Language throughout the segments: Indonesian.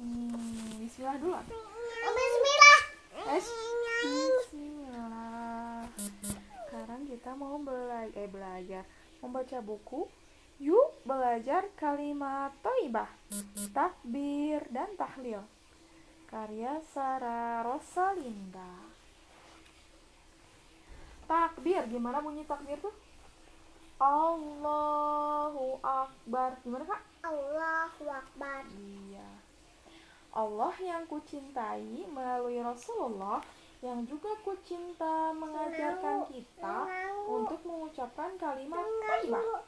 Hmm, bismillah dulu. Bismillah. Es, bismillah. Sekarang kita mau belajar, eh belajar, membaca buku. Yuk belajar kalimat toibah, takbir dan tahlil. Karya Sarah Rosalinda. Takbir, gimana bunyi takbir tuh? Allahu Akbar. Gimana kak? Allahu Akbar. Iya. Allah yang kucintai melalui Rasulullah yang juga kucinta mengajarkan kita untuk mengucapkan kalimat thayyibah.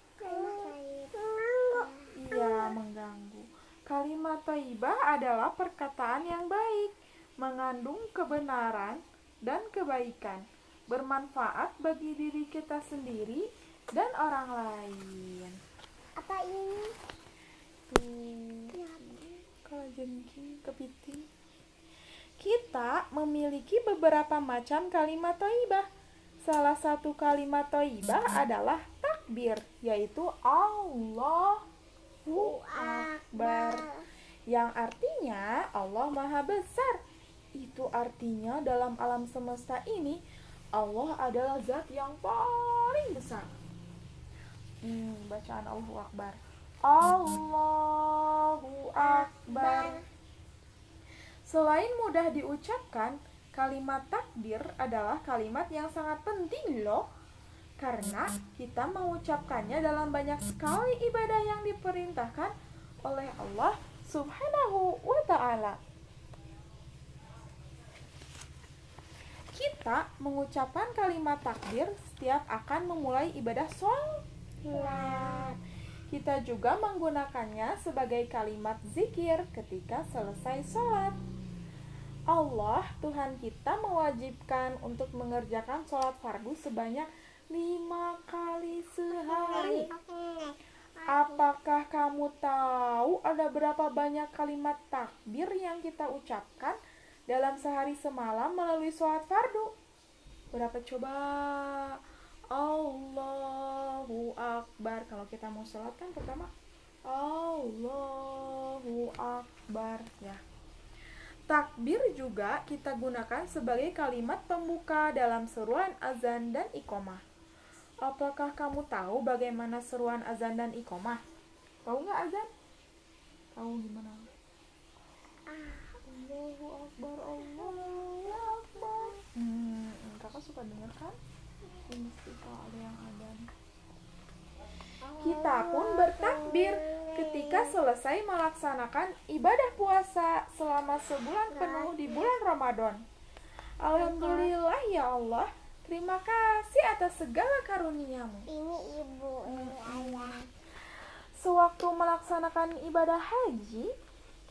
Iya, mengganggu. Kalimat thayyibah adalah perkataan yang baik, mengandung kebenaran dan kebaikan, bermanfaat bagi diri kita sendiri dan orang lain. Apa ini? Tuh, kalau jengking, kepiting. Kita memiliki beberapa macam kalimat toibah. Salah satu kalimat toibah adalah takbir, yaitu Allahu Akbar. Yang artinya Allah Maha Besar. Itu artinya dalam alam semesta ini Allah adalah zat yang paling besar. Hmm, bacaan Allahu Akbar. Allahu Akbar. Selain mudah diucapkan, kalimat takbir adalah kalimat yang sangat penting loh. Karena kita mengucapkannya dalam banyak sekali ibadah yang diperintahkan oleh Allah Subhanahu wa taala. Kita mengucapkan kalimat takbir setiap akan memulai ibadah sholat. Kita juga menggunakannya sebagai kalimat zikir ketika selesai sholat. Allah, Tuhan kita mewajibkan untuk mengerjakan sholat fardu sebanyak lima kali sehari. Apakah kamu tahu ada berapa banyak kalimat takbir yang kita ucapkan dalam sehari semalam melalui sholat fardu? Berapa coba? Allahu Akbar. Kalau kita mau sholat kan pertama Allahu Akbar ya. Takbir juga kita gunakan sebagai kalimat pembuka dalam seruan azan dan iqomah. Apakah kamu tahu bagaimana seruan azan dan iqomah? Tahu nggak azan? Tahu gimana? Allahu Akbar, Allahu Akbar. Hmm, kakak suka denger kan? Mesti kalau ada yang azan. Kita pun bertakbir ketika selesai melaksanakan ibadah puasa selama sebulan penuh di bulan Ramadan. Alhamdulillah ya Allah, terima kasih atas segala karuniamu. Ini ibu, ini ayah. Sewaktu melaksanakan ibadah haji,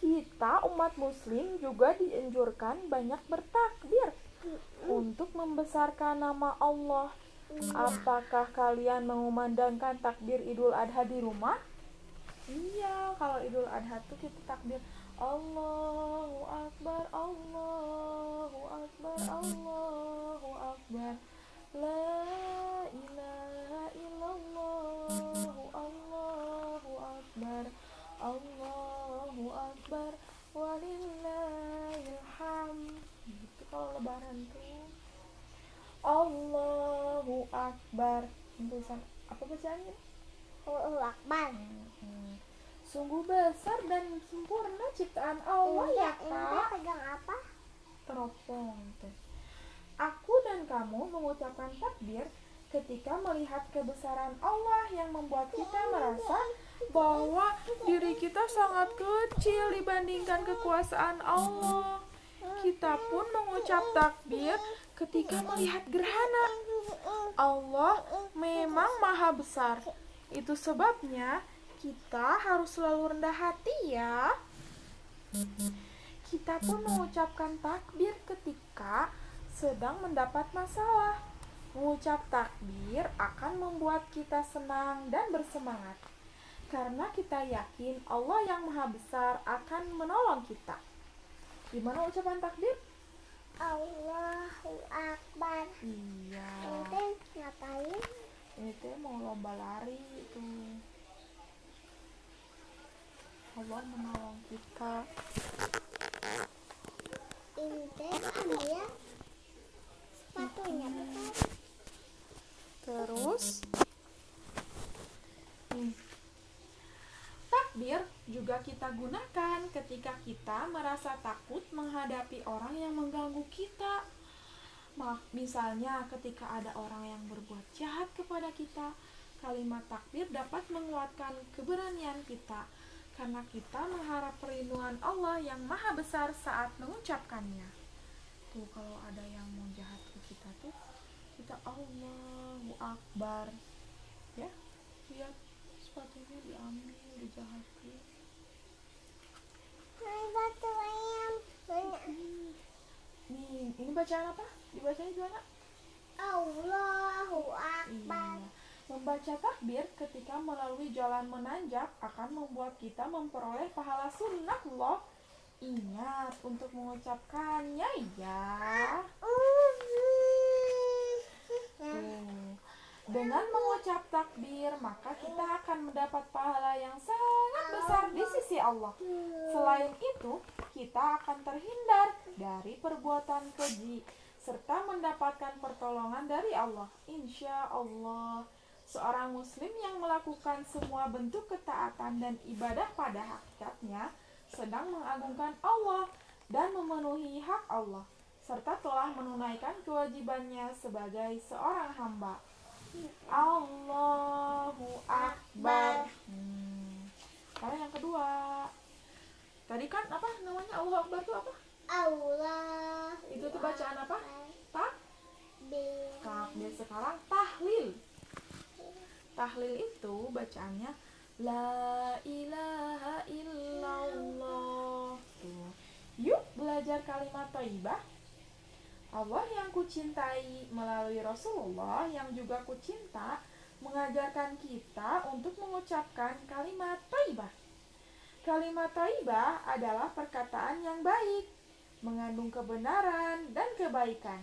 kita umat muslim juga dianjurkan banyak bertakbir untuk membesarkan nama Allah. Apakah kalian mengumandangkan takbir Idul Adha di rumah? Iya, kalau Idul Adha tuh kita takbir Allahu Akbar, Allahu Akbar, Allahu Akbar. La ilaha illallah, Allahu Akbar, Allahu Akbar, walillahil hamd. Gitu kalau lebaran tuh. Allahu Akbar. Tulisan apa bacaannya? Allahu Akbar. Hmm. Sungguh besar dan sempurna ciptaan Allah Ini ya kak. pegang apa? Teropong teh. Aku dan kamu mengucapkan takbir ketika melihat kebesaran Allah yang membuat kita merasa bahwa diri kita sangat kecil dibandingkan kekuasaan Allah. Pun mengucap takbir ketika melihat gerhana. Allah memang maha besar. Itu sebabnya kita harus selalu rendah hati ya. Kita pun mengucapkan takbir ketika sedang mendapat masalah. Mengucap takbir akan membuat kita senang dan bersemangat. Karena kita yakin Allah yang maha besar akan menolong kita. Gimana ucapan takbir? Allahu Akbar. Iya. Ente ngapain? Ente mau lomba lari itu. Allah menolong kita. Ente ambil sepatunya bukan? Terus? Hmm takbir juga kita gunakan ketika kita merasa tak menghadapi orang yang mengganggu kita. Misalnya, ketika ada orang yang berbuat jahat kepada kita, kalimat takbir dapat menguatkan keberanian kita karena kita mengharap perlindungan Allah yang maha besar saat mengucapkannya. Tuh, kalau ada yang mau jahat ke kita tuh, kita Allahu Akbar. Ya, lihat sepatunya diambil dijahatin batu ayam nih ini bacaan apa dibacanya gimana Allahu Akbar iya. Membaca takbir ketika melalui jalan menanjak akan membuat kita memperoleh pahala sunnah loh. Ingat untuk mengucapkannya ya. Tuh. Dengan mengucap takbir, maka kita akan mendapat pahala yang sangat besar di sisi Allah. Selain itu, kita akan terhindar dari perbuatan keji serta mendapatkan pertolongan dari Allah. Insya Allah, seorang Muslim yang melakukan semua bentuk ketaatan dan ibadah pada hakikatnya sedang mengagungkan Allah dan memenuhi hak Allah, serta telah menunaikan kewajibannya sebagai seorang hamba. Allahu Akbar. Hmm. Sekarang yang kedua. Tadi kan apa namanya Allahu Akbar itu apa? Allah. Itu tuh bacaan apa? Tak? Takbir. Sekarang tahlil. Tahlil itu bacaannya La ilaha illallah. Tuh. Yuk belajar kalimat thayyibah Allah yang kucintai melalui Rasulullah yang juga kucinta mengajarkan kita untuk mengucapkan kalimat taibah. Kalimat taibah adalah perkataan yang baik, mengandung kebenaran dan kebaikan,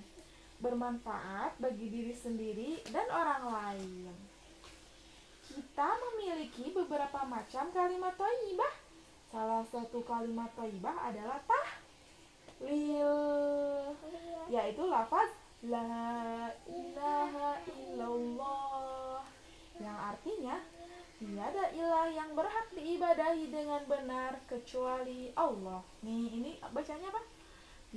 bermanfaat bagi diri sendiri dan orang lain. Kita memiliki beberapa macam kalimat taibah. Salah satu kalimat taibah adalah tah lil yaitu lafaz la ilaha illallah yang artinya tiada ilah yang berhak diibadahi dengan benar kecuali Allah. Nih, ini bacanya apa?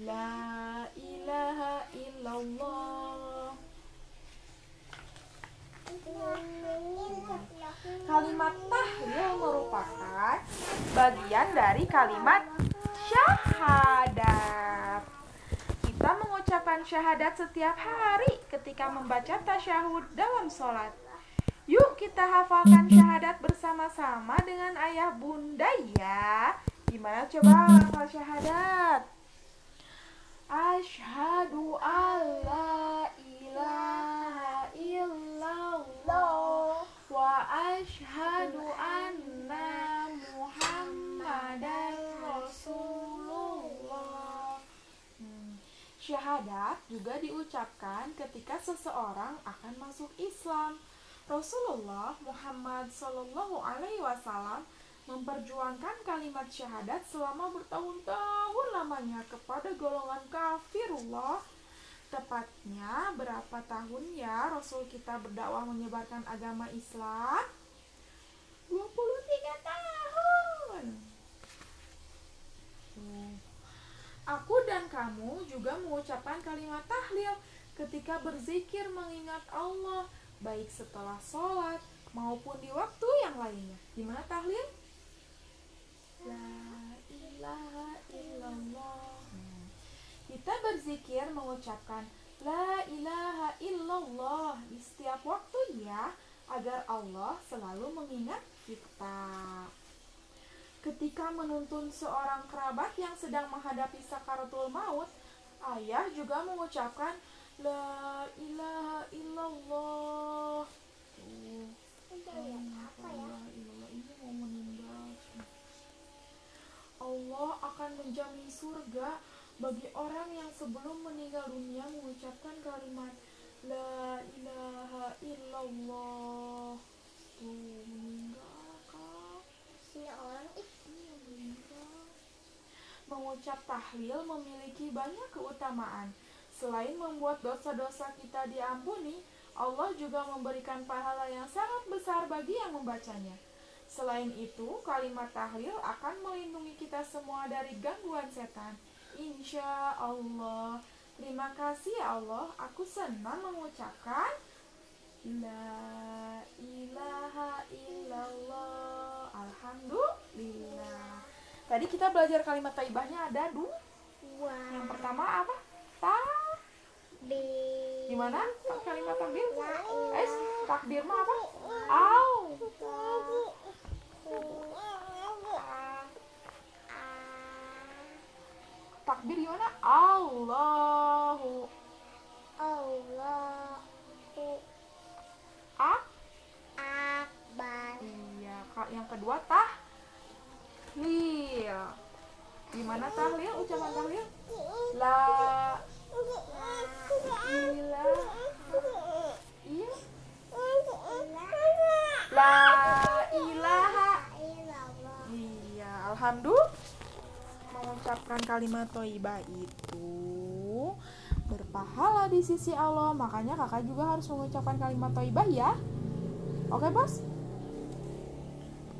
La ilaha illallah. Kalimat tahlil merupakan bagian dari kalimat syahadat. Kita mengucapkan syahadat setiap hari ketika membaca tasyahud dalam sholat. Kita hafalkan syahadat bersama-sama dengan ayah bunda ya. Gimana coba hafal syahadat? Ashadu alla ilaha illallah wa ashadu anna muhammadan rasulullah hmm. Syahadat juga diucapkan ketika seseorang akan masuk Islam. Rasulullah Muhammad Shallallahu Alaihi Wasallam memperjuangkan kalimat syahadat selama bertahun-tahun lamanya kepada golongan kafirullah. Tepatnya berapa tahun ya Rasul kita berdakwah menyebarkan agama Islam? 23 tahun. Aku dan kamu juga mengucapkan kalimat tahlil ketika berzikir mengingat Allah, baik setelah sholat maupun di waktu yang lainnya. Gimana tahlil? La ilaha illallah. Hmm. Kita berzikir mengucapkan La ilaha illallah di setiap waktu ya, agar Allah selalu mengingat kita. Ketika menuntun seorang kerabat yang sedang menghadapi sakaratul maut, ayah juga mengucapkan La ilaha illallah. Tuh. ya? Ini mau meninggal. Allah akan menjamin surga bagi orang yang sebelum meninggal dunia mengucapkan kalimat La ilaha illallah Tuh meninggal kak orang meninggal Mengucap tahlil memiliki banyak keutamaan Selain membuat dosa-dosa kita diampuni Allah juga memberikan pahala yang sangat besar bagi yang membacanya Selain itu, kalimat tahlil akan melindungi kita semua dari gangguan setan. Insya Allah. Terima kasih ya Allah. Aku senang mengucapkan La ilaha illallah. Alhamdulillah. Tadi kita belajar kalimat taibahnya ada dua. Dua. Yang pertama apa? Ta. Di. Gimana kalimat takbir? La Eh, takbir mah apa? Au. Takbir gimana? Allahu Allahu ak. Akbar. Iya, Kak. Yang kedua tahlil. Gimana tahlil? Ucapan tahlil? La iya. La ilaha Illallah. Iya, alhamdulillah mengucapkan kalimat toibah itu berpahala di sisi Allah. Makanya kakak juga harus mengucapkan kalimat toibah ya. Oke, Bos?